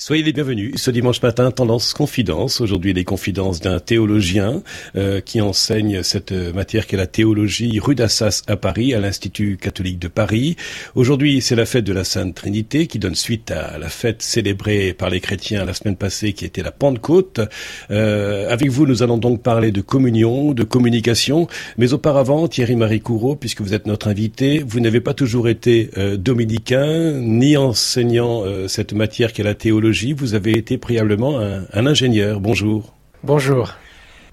Soyez les bienvenus ce dimanche matin, Tendance Confidence. Aujourd'hui, les confidences d'un théologien euh, qui enseigne cette matière qu'est la théologie rue d'Assas à Paris, à l'Institut catholique de Paris. Aujourd'hui, c'est la fête de la Sainte Trinité qui donne suite à la fête célébrée par les chrétiens la semaine passée qui était la Pentecôte. Euh, avec vous, nous allons donc parler de communion, de communication. Mais auparavant, Thierry-Marie Courreau, puisque vous êtes notre invité, vous n'avez pas toujours été euh, dominicain, ni enseignant euh, cette matière qu'est la théologie vous avez été préalablement un, ingénieur. Bonjour. Bonjour.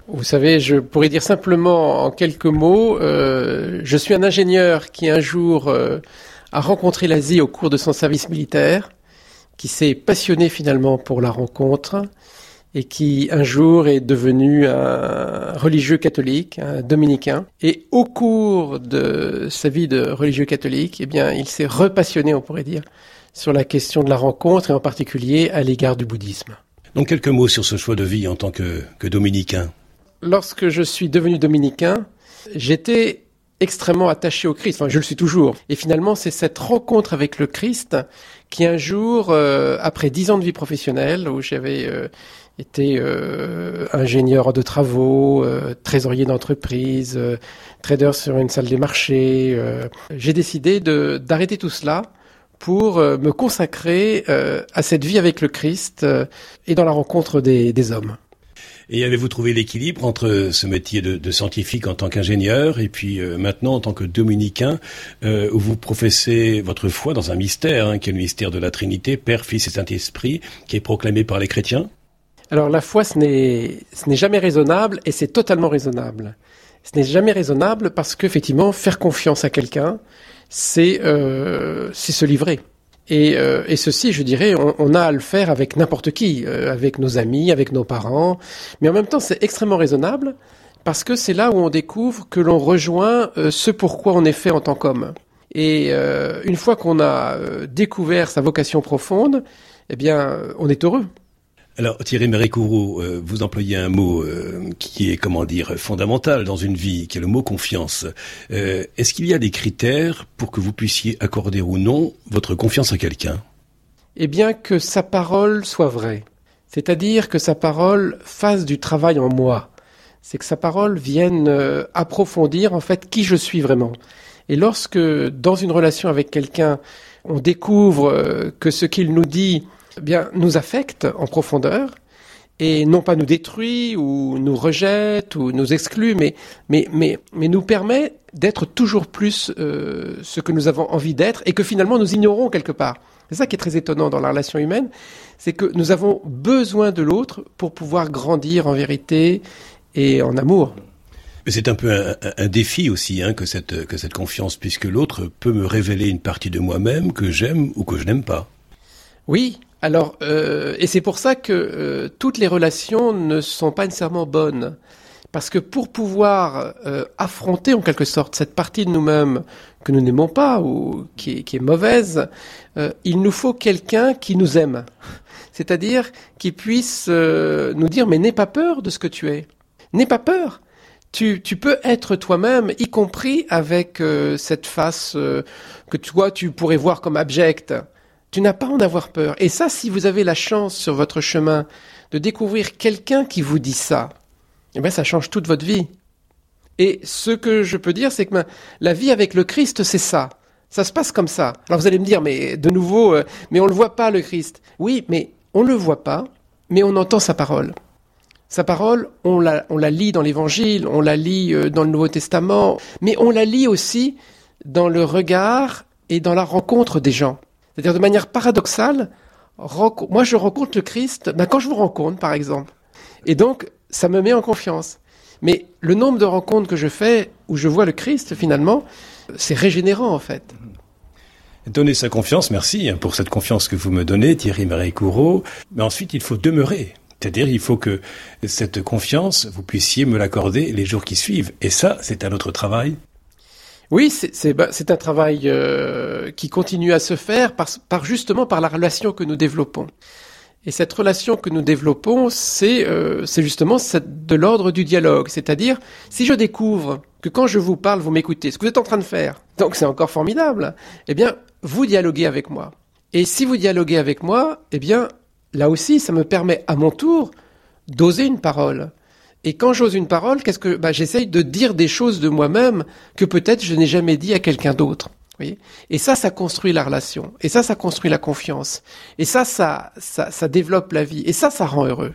Vous savez, je pourrais dire simplement en quelques mots, euh, je suis un ingénieur qui un jour euh, a rencontré l'Asie au cours de son service militaire, qui s'est passionné finalement pour la rencontre et qui un jour est devenu un religieux catholique, un dominicain. Et au cours de sa vie de religieux catholique, eh bien, il s'est repassionné, on pourrait dire, sur la question de la rencontre et en particulier à l'égard du bouddhisme. Donc quelques mots sur ce choix de vie en tant que, dominicain. Lorsque je suis devenu dominicain, j'étais extrêmement attaché au Christ. Enfin, je le suis toujours. Et finalement, c'est cette rencontre avec le Christ qui un jour, euh, après dix ans de vie professionnelle, où j'avais euh, été euh, ingénieur de travaux, trésorier d'entreprise, trader sur une salle des marchés, j'ai décidé d'arrêter tout cela pour euh, me consacrer euh, à cette vie avec le Christ euh, et dans la rencontre des, hommes. Et avez-vous trouvé l'équilibre entre ce métier de, scientifique en tant qu'ingénieur et puis maintenant en tant que dominicain, où vous professez votre foi dans un mystère, hein, qui est le mystère de la Trinité, Père, Fils et Saint-Esprit, qui est proclamé par les chrétiens? Alors la foi, ce n'est jamais raisonnable et c'est totalement raisonnable. Ce n'est jamais raisonnable parce qu'effectivement, faire confiance à quelqu'un, c'est euh, se livrer. Et, euh, et, ceci, je dirais, on, a à le faire avec n'importe qui, euh, avec nos amis, avec nos parents. Mais en même temps, c'est extrêmement raisonnable parce que c'est là où on découvre que l'on rejoint euh, ce pourquoi on est fait en tant qu'homme. Et une fois qu'on a découvert sa vocation profonde, eh bien, on est heureux. Alors Thierry Méricourou, euh, vous employez un mot euh, qui est, comment dire, fondamental dans une vie, qui est le mot confiance. Euh, est-ce qu'il y a des critères pour que vous puissiez accorder ou non votre confiance à quelqu'un? Eh bien que sa parole soit vraie, c'est-à-dire que sa parole fasse du travail en moi, c'est que sa parole vienne approfondir en fait qui je suis vraiment. Et lorsque dans une relation avec quelqu'un, on découvre que ce qu'il nous dit eh bien, nous affecte en profondeur et non pas nous détruit ou nous rejette ou nous exclut, mais, mais, mais, mais nous permet d'être toujours plus euh, ce que nous avons envie d'être et que finalement nous ignorons quelque part. C'est ça qui est très étonnant dans la relation humaine, c'est que nous avons besoin de l'autre pour pouvoir grandir en vérité et en amour. C'est un peu un, un défi aussi hein, que, cette, que cette confiance, puisque l'autre peut me révéler une partie de moi-même que j'aime ou que je n'aime pas. Oui, alors, euh, et c'est pour ça que euh, toutes les relations ne sont pas nécessairement bonnes. Parce que pour pouvoir euh, affronter en quelque sorte cette partie de nous-mêmes que nous n'aimons pas ou qui est, qui est mauvaise, il nous faut quelqu'un qui nous aime. C'est-à-dire qui puisse nous dire mais n'aie pas peur de ce que tu es. N'aie pas peur. Tu, tu, peux être toi-même, y compris avec cette face que toi tu pourrais voir comme abjecte. Tu n'as pas à en avoir peur. Et ça, si vous avez la chance sur votre chemin de découvrir quelqu'un qui vous dit ça, eh bien, ça change toute votre vie. Et ce que je peux dire, c'est que la vie avec le Christ, c'est ça. Ça se passe comme ça. Alors vous allez me dire, mais de nouveau, euh, mais on ne le voit pas, le Christ. Oui, mais on ne le voit pas, mais on entend sa parole. Sa parole, on la, on la lit dans l'Évangile, on la lit euh, dans le Nouveau Testament, mais on la lit aussi dans le regard et dans la rencontre des gens. C'est-à-dire de manière paradoxale, moi je rencontre le Christ ben, quand je vous rencontre par exemple. Et donc ça me met en confiance. Mais le nombre de rencontres que je fais où je vois le Christ finalement, c'est régénérant en fait. Donner sa confiance, merci hein, pour cette confiance que vous me donnez, Thierry Marie Courreau. Mais ensuite, il faut demeurer. C'est-à-dire, il faut que cette confiance, vous puissiez me l'accorder les jours qui suivent. Et ça, c'est un autre travail. Oui, c'est bah, un travail euh, qui continue à se faire par, par, justement par la relation que nous développons. Et cette relation que nous développons, c'est euh, justement de l'ordre du dialogue. C'est-à-dire, si je découvre que quand je vous parle, vous m'écoutez, ce que vous êtes en train de faire, donc c'est encore formidable, eh bien, vous dialoguez avec moi. Et si vous dialoguez avec moi, eh bien, là aussi, ça me permet à mon tour d'oser une parole. Et quand j'ose une parole, qu'est-ce que bah, j'essaye de dire des choses de moi-même que peut-être je n'ai jamais dit à quelqu'un d'autre. Et ça, ça construit la relation. Et ça, ça construit la confiance. Et ça, ça, ça, ça développe la vie. Et ça, ça rend heureux.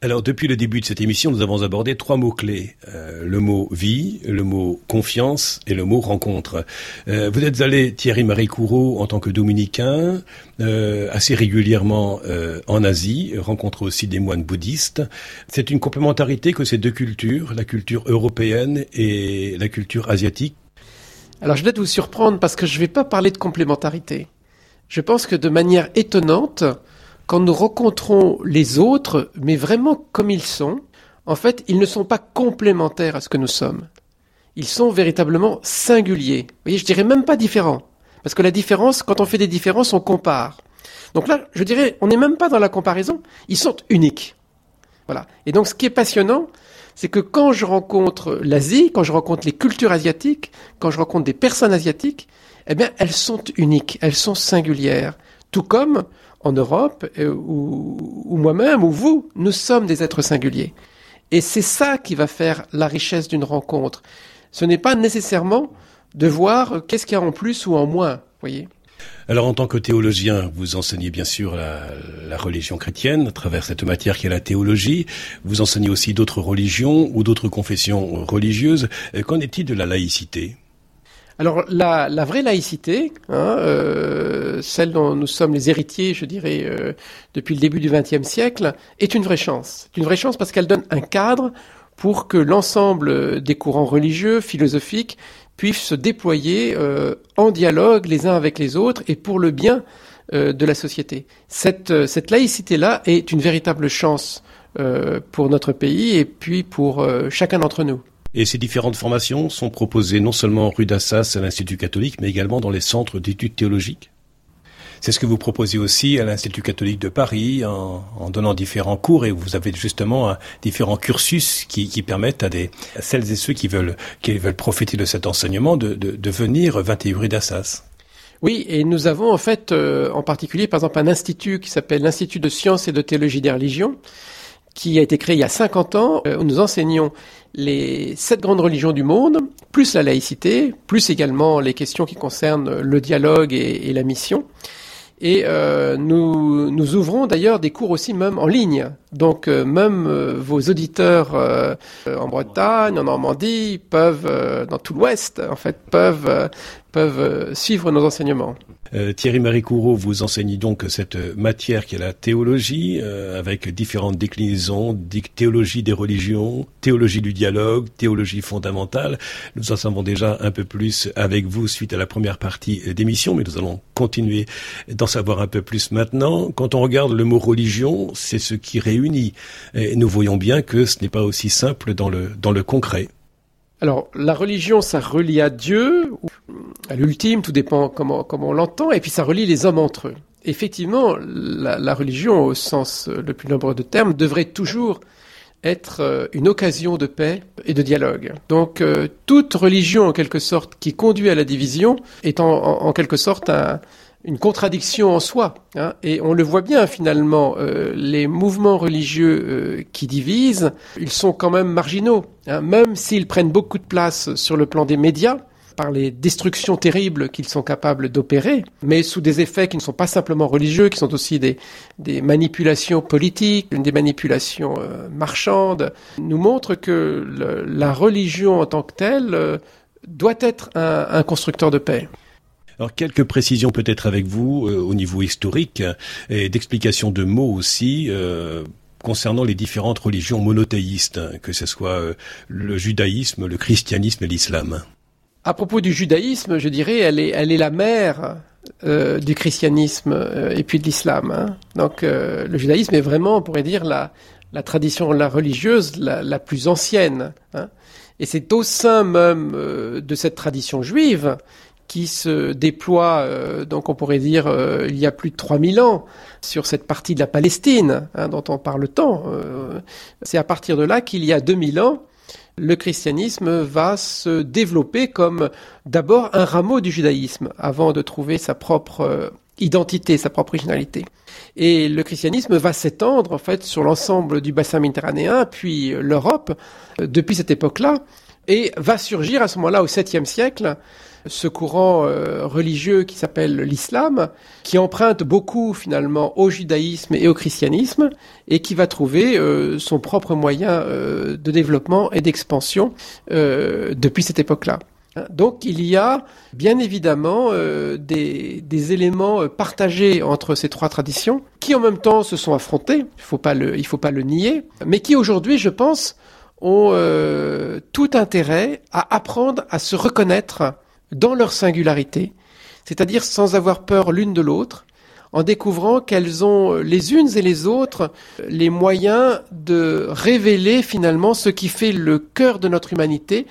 Alors depuis le début de cette émission, nous avons abordé trois mots clés euh, le mot vie, le mot confiance et le mot rencontre. Euh, vous êtes allé Thierry Marie Courreau en tant que dominicain euh, assez régulièrement en Asie, rencontre aussi des moines bouddhistes. C'est une complémentarité que ces deux cultures, la culture européenne et la culture asiatique, alors je vais vous surprendre parce que je ne vais pas parler de complémentarité. Je pense que de manière étonnante, quand nous rencontrons les autres, mais vraiment comme ils sont, en fait, ils ne sont pas complémentaires à ce que nous sommes. Ils sont véritablement singuliers. Vous voyez, je dirais même pas différents. Parce que la différence, quand on fait des différences, on compare. Donc là, je dirais, on n'est même pas dans la comparaison. Ils sont uniques. Voilà. Et donc, ce qui est passionnant, c'est que quand je rencontre l'Asie, quand je rencontre les cultures asiatiques, quand je rencontre des personnes asiatiques, eh bien, elles sont uniques, elles sont singulières. Tout comme en Europe, euh, ou, moi-même, ou vous, nous sommes des êtres singuliers. Et c'est ça qui va faire la richesse d'une rencontre. Ce n'est pas nécessairement de voir qu'est-ce qu'il y a en plus ou en moins, voyez. Alors en tant que théologien, vous enseignez bien sûr la, religion chrétienne à travers cette matière qui est la théologie. Vous enseignez aussi d'autres religions ou d'autres confessions religieuses. Euh, qu'en est-il de la laïcité? Alors la, vraie laïcité, hein, euh, celle dont nous sommes les héritiers, je dirais, euh, depuis le début du XXe siècle, est une vraie chance. Une vraie chance parce qu'elle donne un cadre pour que l'ensemble des courants religieux, philosophiques, puissent se déployer euh, en dialogue les uns avec les autres et pour le bien de la société. Cette, cette laïcité-là est une véritable chance pour notre pays et puis pour chacun d'entre nous. Et ces différentes formations sont proposées non seulement rue d'Assas à l'Institut catholique, mais également dans les centres d'études théologiques c'est ce que vous proposez aussi à l'Institut catholique de Paris en, donnant différents cours et vous avez justement différents cursus qui, permettent à, des, celles et ceux qui veulent, qui veulent profiter de cet enseignement de, de, venir 21 rue d'Assas. Oui, et nous avons en fait euh, en particulier par exemple un institut qui s'appelle l'Institut de sciences et de théologie des religions qui a été créé il y a 50 ans, euh, où nous enseignons les sept grandes religions du monde, plus la laïcité, plus également les questions qui concernent le dialogue et la mission. Et euh, nous, nous ouvrons d'ailleurs des cours aussi même en ligne. Donc euh, même euh, vos auditeurs en Bretagne, en Normandie, peuvent, dans tout l'Ouest, en fait, peuvent peuvent suivre nos enseignements. Euh, Thierry Marie Courreau vous enseigne donc cette matière qui est la théologie, euh, avec différentes déclinaisons, théologie des religions, théologie du dialogue, théologie fondamentale. Nous en savons déjà un peu plus avec vous suite à la première partie d'émission, mais nous allons continuer d'en savoir un peu plus maintenant. Quand on regarde le mot religion, c'est ce qui réunit. Et nous voyons bien que ce n'est pas aussi simple dans le, dans le concret. Alors, la religion, ça relie à Dieu, à l'ultime, tout dépend comment, comment on l'entend, et puis ça relie les hommes entre eux. Effectivement, la, religion, au sens le plus nombreux de termes, devrait toujours être euh, une occasion de paix et de dialogue. Donc, euh, toute religion, en quelque sorte, qui conduit à la division, est en quelque sorte un, une contradiction en soi. Hein, et on le voit bien finalement, euh, les mouvements religieux euh, qui divisent, ils sont quand même marginaux, hein, même s'ils prennent beaucoup de place sur le plan des médias par les destructions terribles qu'ils sont capables d'opérer, mais sous des effets qui ne sont pas simplement religieux, qui sont aussi des, manipulations politiques, des manipulations euh, marchandes, nous montrent que la religion en tant que telle doit être un constructeur de paix. Alors quelques précisions peut-être avec vous euh, au niveau historique et d'explication de mots aussi. Euh, concernant les différentes religions monothéistes, que ce soit euh, le judaïsme, le christianisme et l'islam. À propos du judaïsme, je dirais, elle est, la mère du christianisme et puis de l'islam. Hein. Donc le judaïsme est vraiment, on pourrait dire, la, tradition la religieuse la, la plus ancienne. Hein. Et c'est au sein même de cette tradition juive qui se déploie, euh, donc on pourrait dire, euh, il y a plus de 3000 ans, sur cette partie de la Palestine hein, dont on parle tant. Euh, c'est à partir de là qu'il y a 2000 ans, le christianisme va se développer comme d'abord un rameau du judaïsme, avant de trouver sa propre identité, sa propre originalité. Et le christianisme va s'étendre en fait sur l'ensemble du bassin méditerranéen, puis l'Europe euh, depuis cette époque-là, et va surgir à ce moment-là au 7e siècle ce courant euh, religieux qui s'appelle l'islam, qui emprunte beaucoup finalement au judaïsme et au christianisme, et qui va trouver euh, son propre moyen de développement et d'expansion depuis cette époque-là. Donc il y a bien évidemment euh, des, éléments euh, partagés entre ces trois traditions qui en même temps se sont affrontés, il il faut pas le nier, mais qui aujourd'hui, je pense, ont euh, tout intérêt à apprendre à se reconnaître dans leur singularité, c'est-à-dire sans avoir peur l'une de l'autre, en découvrant qu'elles ont les unes et les autres les moyens de révéler finalement ce qui fait le cœur de notre humanité,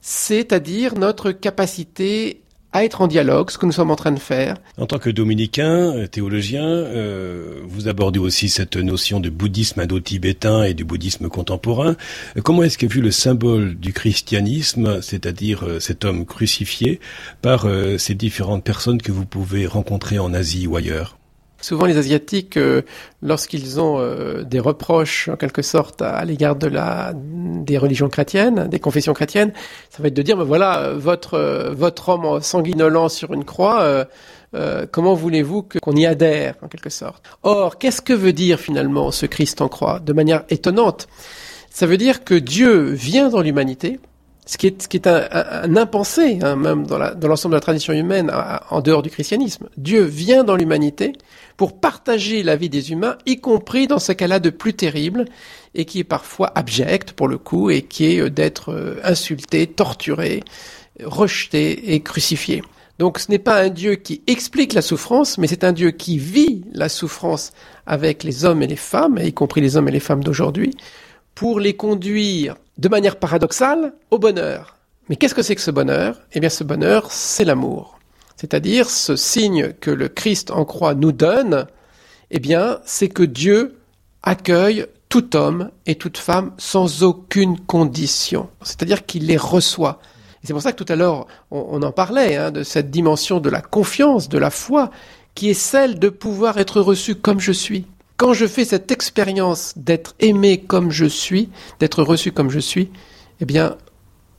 c'est-à-dire notre capacité à être en dialogue, ce que nous sommes en train de faire. En tant que dominicain, euh, théologien, euh, vous abordez aussi cette notion de bouddhisme indo-tibétain et du bouddhisme contemporain. Comment est-ce qu'est vu le symbole du christianisme, c'est-à-dire euh, cet homme crucifié, par ces différentes personnes que vous pouvez rencontrer en Asie ou ailleurs? Souvent, les Asiatiques, euh, lorsqu'ils ont euh, des reproches, en quelque sorte, à, l'égard de la des religions chrétiennes, des confessions chrétiennes, ça va être de dire, ben voilà, votre votre homme sanguinolent sur une croix, euh, comment voulez-vous qu'on y adhère, en quelque sorte? Or, qu'est-ce que veut dire finalement ce Christ en croix? De manière étonnante, ça veut dire que Dieu vient dans l'humanité, ce qui est, un, impensé, hein, même dans l'ensemble de la tradition humaine, en dehors du christianisme. Dieu vient dans l'humanité pour partager la vie des humains, y compris dans ce cas-là de plus terrible, et qui est parfois abject pour le coup, et qui est euh, d'être euh, insulté, torturé, rejeté et crucifié. Donc ce n'est pas un Dieu qui explique la souffrance, mais c'est un Dieu qui vit la souffrance avec les hommes et les femmes, y compris les hommes et les femmes d'aujourd'hui, pour les conduire de manière paradoxale au bonheur. Mais qu'est-ce que c'est que ce bonheur? Eh bien ce bonheur, c'est l'amour c'est-à-dire ce signe que le Christ en croix nous donne, eh bien, c'est que Dieu accueille tout homme et toute femme sans aucune condition. C'est-à-dire qu'il les reçoit. C'est pour ça que tout à l'heure, on, en parlait, hein, de cette dimension de la confiance, de la foi, qui est celle de pouvoir être reçu comme je suis. Quand je fais cette expérience d'être aimé comme je suis, d'être reçu comme je suis, eh bien,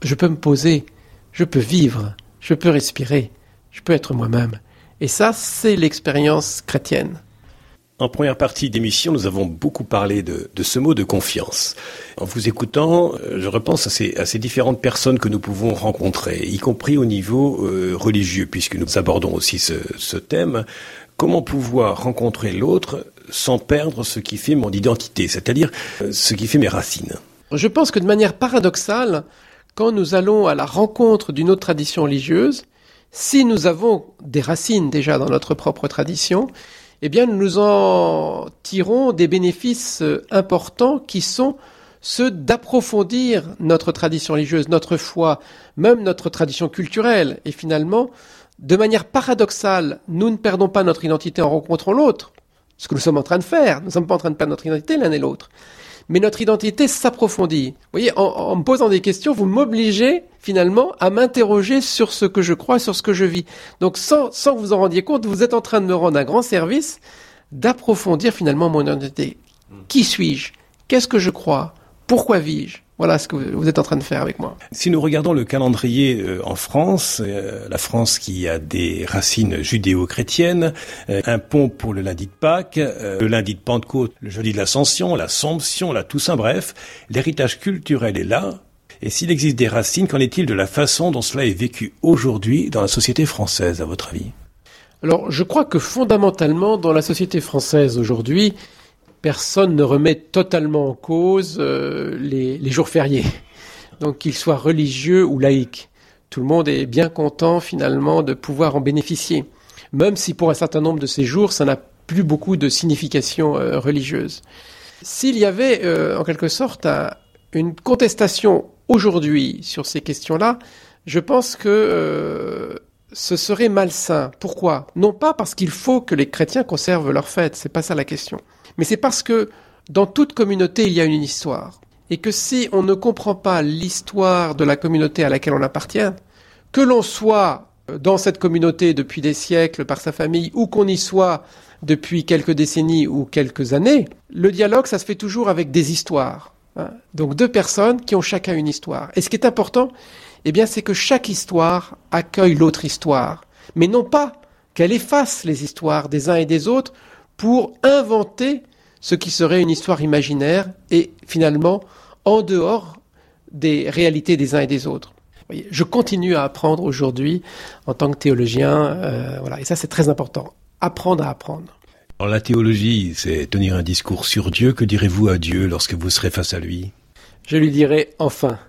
je peux me poser, je peux vivre, je peux respirer, je peux être moi-même. Et ça, c'est l'expérience chrétienne. En première partie d'émission, nous avons beaucoup parlé de, ce mot de confiance. En vous écoutant, euh, je repense à ces, différentes personnes que nous pouvons rencontrer, y compris au niveau euh, religieux, puisque nous abordons aussi ce, thème. Comment pouvoir rencontrer l'autre sans perdre ce qui fait mon identité, c'est-à-dire euh, ce qui fait mes racines Je pense que de manière paradoxale, quand nous allons à la rencontre d'une autre tradition religieuse, si nous avons des racines déjà dans notre propre tradition, eh bien nous en tirons des bénéfices euh, importants qui sont ceux d'approfondir notre tradition religieuse, notre foi, même notre tradition culturelle. Et finalement, de manière paradoxale, nous ne perdons pas notre identité en rencontrant l'autre, ce que nous sommes en train de faire. Nous ne sommes pas en train de perdre notre identité l'un et l'autre mais notre identité s'approfondit. Vous voyez, en, me posant des questions, vous m'obligez finalement à m'interroger sur ce que je crois, sur ce que je vis. Donc sans, sans que vous en rendiez compte, vous êtes en train de me rendre un grand service d'approfondir finalement mon identité. Qui suis-je? Qu'est-ce que je crois? Pourquoi vis-je? Voilà ce que vous êtes en train de faire avec moi. Si nous regardons le calendrier euh, en France, euh, la France qui a des racines judéo-chrétiennes, euh, un pont pour le lundi de Pâques, le lundi de Pentecôte, le jeudi de l'Ascension, l'Assomption, la Toussaint, bref, l'héritage culturel est là. Et s'il existe des racines, qu'en est-il de la façon dont cela est vécu aujourd'hui dans la société française, à votre avis? Alors, je crois que fondamentalement, dans la société française aujourd'hui, personne ne remet totalement en cause euh, les, jours fériés, donc qu'ils soient religieux ou laïcs. Tout le monde est bien content finalement de pouvoir en bénéficier, même si pour un certain nombre de ces jours, ça n'a plus beaucoup de signification euh, religieuse. S'il y avait euh, en quelque sorte une contestation aujourd'hui sur ces questions-là, je pense que ce serait malsain. Pourquoi? Non pas parce qu'il faut que les chrétiens conservent leur fête, c'est pas ça la question mais c'est parce que dans toute communauté, il y a une histoire. Et que si on ne comprend pas l'histoire de la communauté à laquelle on appartient, que l'on soit dans cette communauté depuis des siècles par sa famille ou qu'on y soit depuis quelques décennies ou quelques années, le dialogue, ça se fait toujours avec des histoires. Hein. Donc deux personnes qui ont chacun une histoire. Et ce qui est important, eh bien, c'est que chaque histoire accueille l'autre histoire. Mais non pas qu'elle efface les histoires des uns et des autres pour inventer ce qui serait une histoire imaginaire et finalement en dehors des réalités des uns et des autres. Je continue à apprendre aujourd'hui en tant que théologien, euh, voilà, et ça c'est très important. Apprendre à apprendre. Alors, la théologie, c'est tenir un discours sur Dieu. Que direz-vous à Dieu lorsque vous serez face à lui? Je lui dirai enfin.